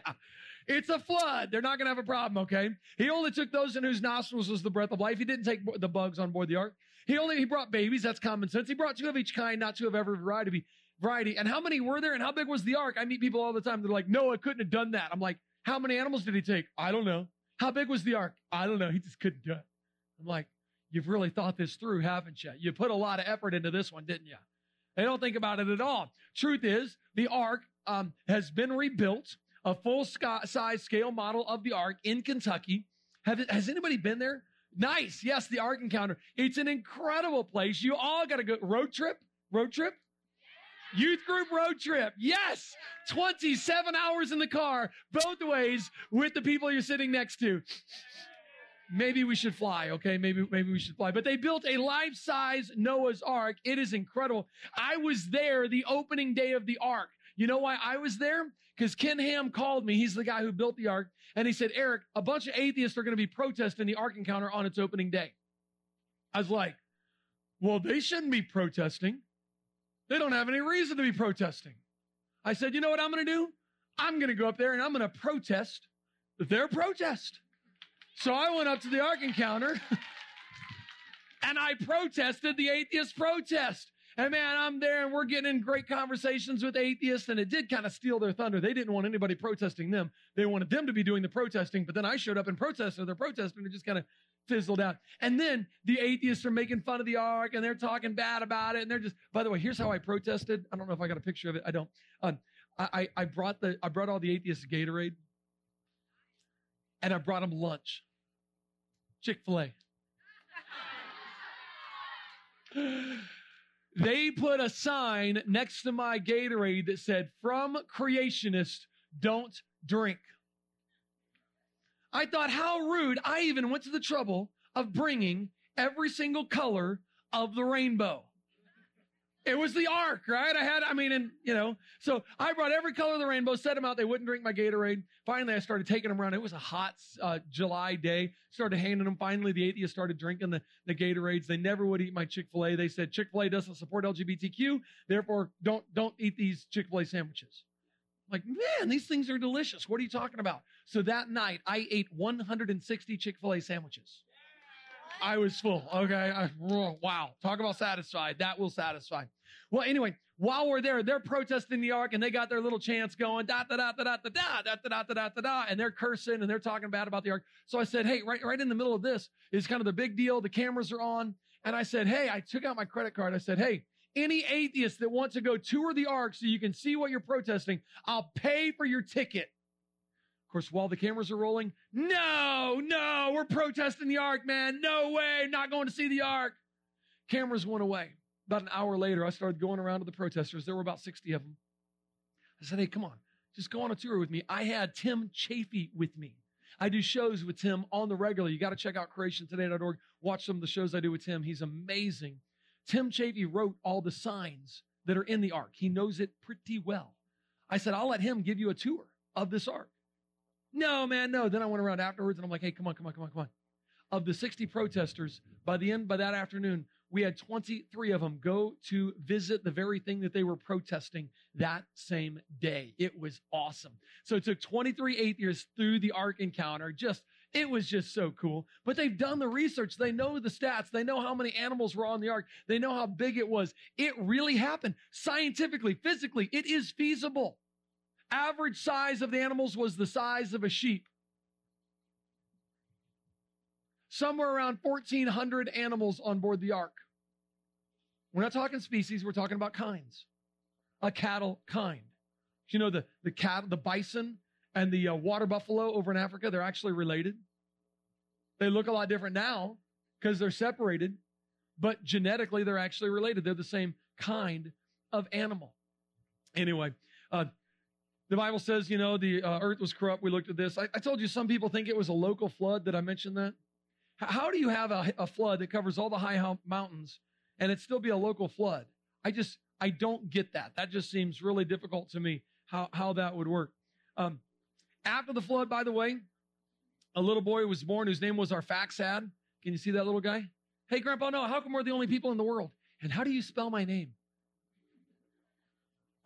It's a flood. They're not going to have a problem, okay? He only took those in whose nostrils was the breath of life. He didn't take the bugs on board the ark. He only, he brought babies. That's common sense. He brought two of each kind, not two of every variety variety. And how many were there and how big was the ark? I meet people all the time. They're like, no, I couldn't have done that. I'm like, how many animals did he take? I don't know. How big was the ark? I don't know. He just couldn't do it. I'm like, you've really thought this through, haven't you? You put a lot of effort into this one, didn't you? They don't think about it at all. Truth is, the ark um, has been rebuilt, a full size scale model of the ark in Kentucky. Have, has anybody been there? Nice. Yes, the Ark Encounter. It's an incredible place. You all got to go road trip. Road trip. Youth group road trip. Yes. 27 hours in the car, both ways with the people you're sitting next to. Maybe we should fly, okay? Maybe, maybe we should fly. But they built a life-size Noah's Ark. It is incredible. I was there the opening day of the Ark. You know why I was there? Because Ken Ham called me. He's the guy who built the Ark. And he said, Eric, a bunch of atheists are going to be protesting the Ark encounter on its opening day. I was like, well, they shouldn't be protesting. They don't have any reason to be protesting. I said, you know what I'm going to do? I'm going to go up there and I'm going to protest their protest. So I went up to the Ark encounter [laughs] and I protested the atheist protest. And man, I'm there and we're getting in great conversations with atheists and it did kind of steal their thunder. They didn't want anybody protesting them. They wanted them to be doing the protesting, but then I showed up and protested their protest and it just kind of fizzled out. And then the atheists are making fun of the ark and they're talking bad about it. And they're just, by the way, here's how I protested. I don't know if I got a picture of it. I don't. Um, I, I brought the, I brought all the atheists Gatorade and I brought them lunch. Chick-fil-A. They put a sign next to my Gatorade that said, from creationist, don't drink. I thought, how rude. I even went to the trouble of bringing every single color of the rainbow. It was the ark, right? I had, I mean, and you know, so I brought every color of the rainbow, set them out. They wouldn't drink my Gatorade. Finally, I started taking them around. It was a hot uh, July day. Started handing them. Finally, the atheists started drinking the, the Gatorades. They never would eat my Chick-fil-A. They said Chick-fil-A doesn't support LGBTQ. Therefore, don't, don't eat these Chick-fil-A sandwiches. Like, man, these things are delicious. What are you talking about? So that night, I ate 160 Chick-fil-A sandwiches. I was full. Okay. I, wow. Talk about satisfied. That will satisfy. Well, anyway, while we're there, they're protesting the ark and they got their little chants going, da da da da da da da da da da da da da, and they're cursing and they're talking bad about the ark. So I said, hey, right, right in the middle of this is kind of the big deal. The cameras are on. And I said, hey, I took out my credit card. I said, hey, any atheist that wants to go tour the ark so you can see what you're protesting, I'll pay for your ticket. Of course, while the cameras are rolling, no, no, we're protesting the ark, man. No way, not going to see the ark. Cameras went away. About an hour later, I started going around to the protesters. There were about 60 of them. I said, hey, come on, just go on a tour with me. I had Tim Chaffey with me. I do shows with Tim on the regular. You got to check out creationtoday.org. Watch some of the shows I do with Tim. He's amazing. Tim Chaffey wrote all the signs that are in the ark. He knows it pretty well. I said, I'll let him give you a tour of this ark. No, man, no. Then I went around afterwards and I'm like, hey, come on, come on, come on, come on. Of the 60 protesters, by the end, by that afternoon, we had 23 of them go to visit the very thing that they were protesting that same day. It was awesome. So it took 23 atheists through the Ark encounter. Just, it was just so cool. But they've done the research. They know the stats. They know how many animals were on the Ark. They know how big it was. It really happened. Scientifically, physically, it is feasible. Average size of the animals was the size of a sheep. Somewhere around 1,400 animals on board the ark. We're not talking species, we're talking about kinds. A cattle kind. You know, the, the cattle, the bison and the uh, water buffalo over in Africa, they're actually related. They look a lot different now because they're separated, but genetically they're actually related. They're the same kind of animal. Anyway, uh, the Bible says, you know, the uh, earth was corrupt. We looked at this. I, I, told you some people think it was a local flood. Did I mention that? H- how do you have a, a, flood that covers all the high mountains and it still be a local flood? I just, I don't get that. That just seems really difficult to me how, how that would work. Um, after the flood, by the way, a little boy was born whose name was Arphaxad. Can you see that little guy? Hey, Grandpa, no, how come we're the only people in the world? And how do you spell my name?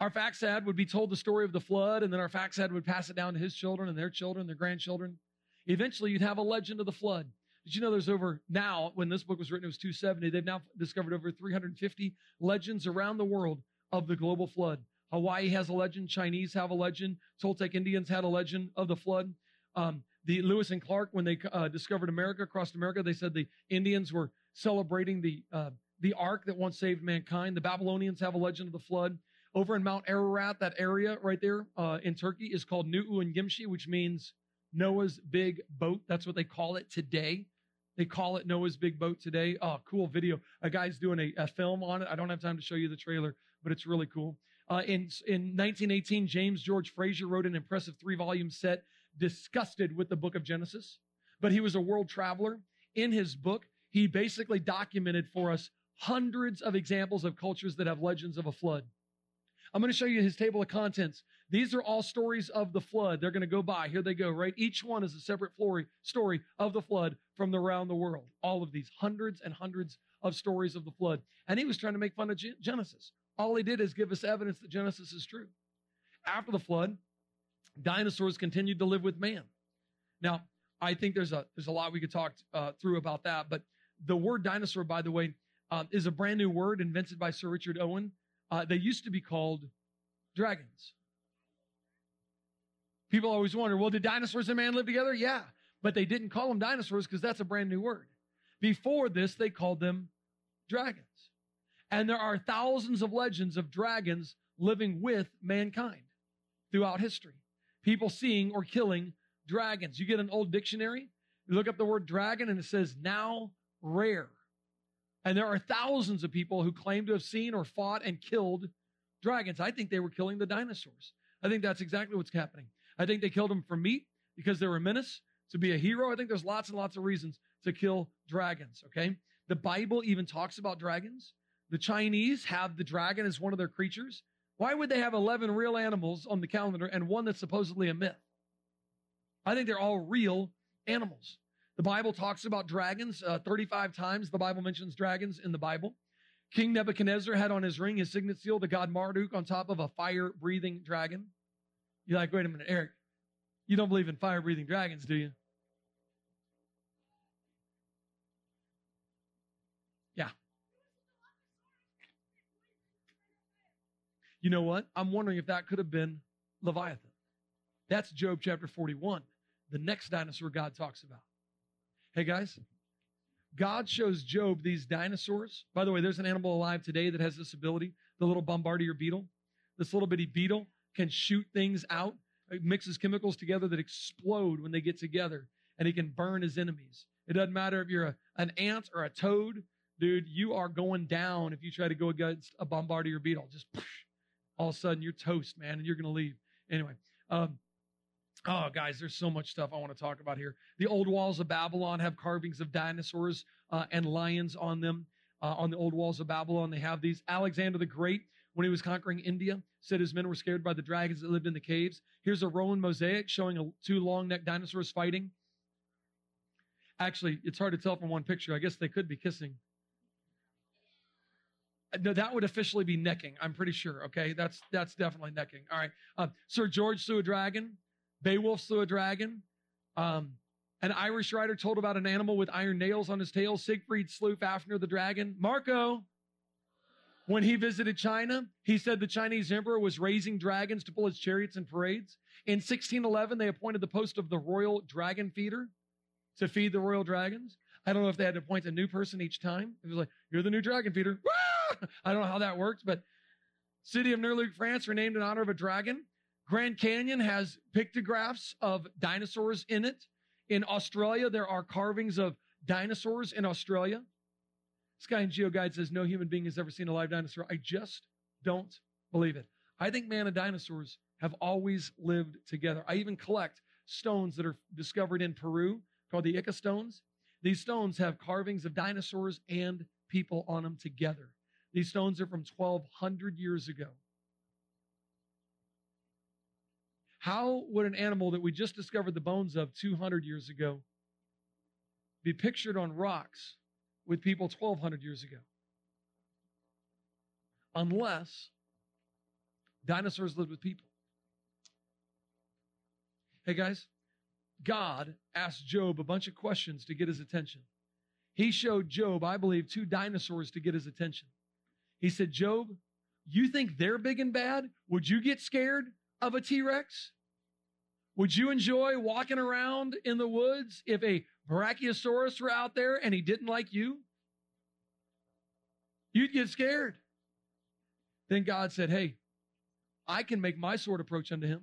Arphaxad would be told the story of the flood, and then Arphaxad would pass it down to his children and their children, their grandchildren. Eventually, you'd have a legend of the flood. Did you know there's over now, when this book was written, it was 270. They've now discovered over 350 legends around the world of the global flood. Hawaii has a legend. Chinese have a legend. Toltec Indians had a legend of the flood. Um, the Lewis and Clark, when they uh, discovered America, across America, they said the Indians were celebrating the uh, the ark that once saved mankind. The Babylonians have a legend of the flood. Over in Mount Ararat, that area right there uh, in Turkey is called Nu'u and Gimshi, which means Noah's big boat. That's what they call it today. They call it Noah's big boat today. Oh, cool video. A guy's doing a, a film on it. I don't have time to show you the trailer, but it's really cool. Uh, in, in 1918, James George Frazer wrote an impressive three volume set, disgusted with the book of Genesis. But he was a world traveler. In his book, he basically documented for us hundreds of examples of cultures that have legends of a flood. I'm going to show you his table of contents. These are all stories of the flood. They're going to go by. Here they go, right? Each one is a separate story of the flood from around the world. All of these hundreds and hundreds of stories of the flood. And he was trying to make fun of Genesis. All he did is give us evidence that Genesis is true. After the flood, dinosaurs continued to live with man. Now, I think there's a there's a lot we could talk uh, through about that, but the word dinosaur, by the way, um, is a brand new word invented by Sir Richard Owen. Uh, they used to be called dragons. People always wonder, well, did dinosaurs and man live together? Yeah, but they didn't call them dinosaurs because that's a brand new word. Before this, they called them dragons. And there are thousands of legends of dragons living with mankind throughout history. People seeing or killing dragons. You get an old dictionary, you look up the word dragon, and it says now rare. And there are thousands of people who claim to have seen or fought and killed dragons. I think they were killing the dinosaurs. I think that's exactly what's happening. I think they killed them for meat because they were a menace, to be a hero. I think there's lots and lots of reasons to kill dragons, okay? The Bible even talks about dragons. The Chinese have the dragon as one of their creatures. Why would they have 11 real animals on the calendar and one that's supposedly a myth? I think they're all real animals. The Bible talks about dragons uh, 35 times. The Bible mentions dragons in the Bible. King Nebuchadnezzar had on his ring his signet seal, the god Marduk, on top of a fire breathing dragon. You're like, wait a minute, Eric, you don't believe in fire breathing dragons, do you? Yeah. You know what? I'm wondering if that could have been Leviathan. That's Job chapter 41, the next dinosaur God talks about. Hey, guys, God shows Job these dinosaurs. By the way, there's an animal alive today that has this ability the little bombardier beetle. This little bitty beetle can shoot things out. It mixes chemicals together that explode when they get together, and he can burn his enemies. It doesn't matter if you're a, an ant or a toad, dude, you are going down if you try to go against a bombardier beetle. Just all of a sudden, you're toast, man, and you're going to leave. Anyway, um, Oh, guys, there's so much stuff I want to talk about here. The old walls of Babylon have carvings of dinosaurs uh, and lions on them. Uh, on the old walls of Babylon, they have these. Alexander the Great, when he was conquering India, said his men were scared by the dragons that lived in the caves. Here's a Roman mosaic showing a, two long necked dinosaurs fighting. Actually, it's hard to tell from one picture. I guess they could be kissing. No, that would officially be necking. I'm pretty sure. Okay, that's that's definitely necking. All right. Uh, Sir George slew a dragon. Beowulf slew a dragon. Um, an Irish writer told about an animal with iron nails on his tail. Siegfried slew Fafnir the dragon. Marco, when he visited China, he said the Chinese emperor was raising dragons to pull his chariots in parades. In 1611, they appointed the post of the royal dragon feeder to feed the royal dragons. I don't know if they had to appoint a new person each time. It was like, you're the new dragon feeder. [laughs] I don't know how that works, but city of Nerluc, France, are named in honor of a dragon. Grand Canyon has pictographs of dinosaurs in it. In Australia, there are carvings of dinosaurs in Australia. This guy in GeoGuide says no human being has ever seen a live dinosaur. I just don't believe it. I think man and dinosaurs have always lived together. I even collect stones that are discovered in Peru called the Ica stones. These stones have carvings of dinosaurs and people on them together. These stones are from 1200 years ago. How would an animal that we just discovered the bones of 200 years ago be pictured on rocks with people 1200 years ago? Unless dinosaurs lived with people. Hey guys, God asked Job a bunch of questions to get his attention. He showed Job, I believe, two dinosaurs to get his attention. He said, Job, you think they're big and bad? Would you get scared of a T Rex? Would you enjoy walking around in the woods if a Brachiosaurus were out there and he didn't like you? You'd get scared. Then God said, Hey, I can make my sword approach unto him.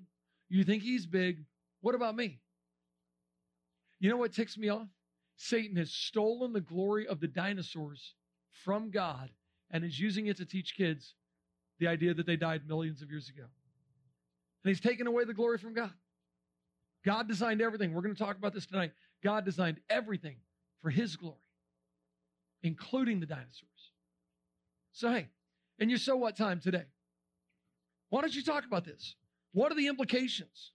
You think he's big? What about me? You know what ticks me off? Satan has stolen the glory of the dinosaurs from God and is using it to teach kids the idea that they died millions of years ago. And he's taken away the glory from God. God designed everything. We're going to talk about this tonight. God designed everything for his glory, including the dinosaurs. So, hey, in your so what time today, why don't you talk about this? What are the implications?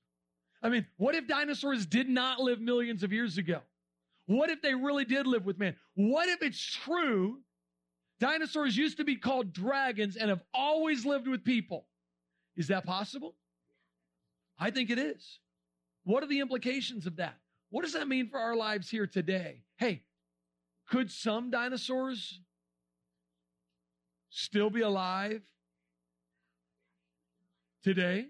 I mean, what if dinosaurs did not live millions of years ago? What if they really did live with man? What if it's true Dinosaurs used to be called dragons and have always lived with people. Is that possible? I think it is. What are the implications of that? What does that mean for our lives here today? Hey, could some dinosaurs still be alive today?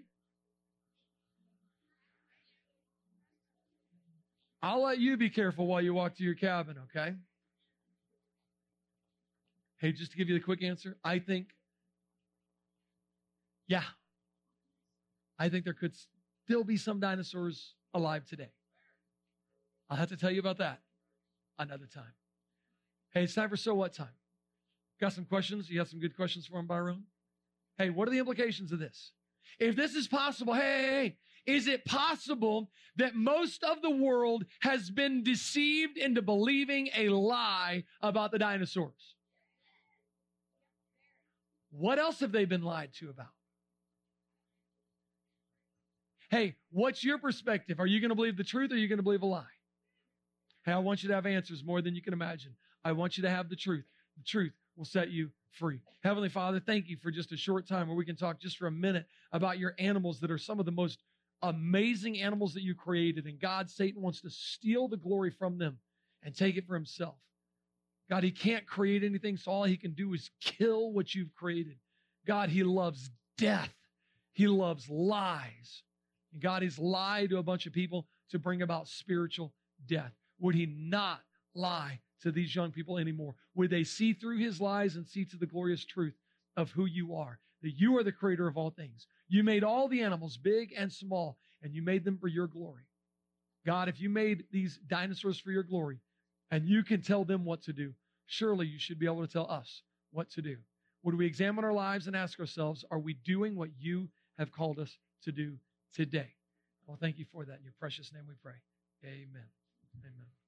I'll let you be careful while you walk to your cabin, okay? Hey, just to give you the quick answer, I think, yeah, I think there could still be some dinosaurs alive today. I'll have to tell you about that another time. Hey, it's time for so what time? Got some questions? You have some good questions for him, Byron? Hey, what are the implications of this? If this is possible, hey, hey, hey, is it possible that most of the world has been deceived into believing a lie about the dinosaurs? What else have they been lied to about? Hey, what's your perspective? Are you going to believe the truth or are you going to believe a lie? Hey, I want you to have answers more than you can imagine. I want you to have the truth. The truth will set you free. Heavenly Father, thank you for just a short time where we can talk just for a minute about your animals that are some of the most amazing animals that you created. And God, Satan wants to steal the glory from them and take it for himself. God, he can't create anything, so all he can do is kill what you've created. God, he loves death. He loves lies. And God, he's lied to a bunch of people to bring about spiritual death. Would he not lie to these young people anymore? Would they see through his lies and see to the glorious truth of who you are? That you are the creator of all things. You made all the animals, big and small, and you made them for your glory. God, if you made these dinosaurs for your glory and you can tell them what to do, surely you should be able to tell us what to do. Would we examine our lives and ask ourselves, are we doing what you have called us to do today? Well, thank you for that. In your precious name we pray. Amen. Amen.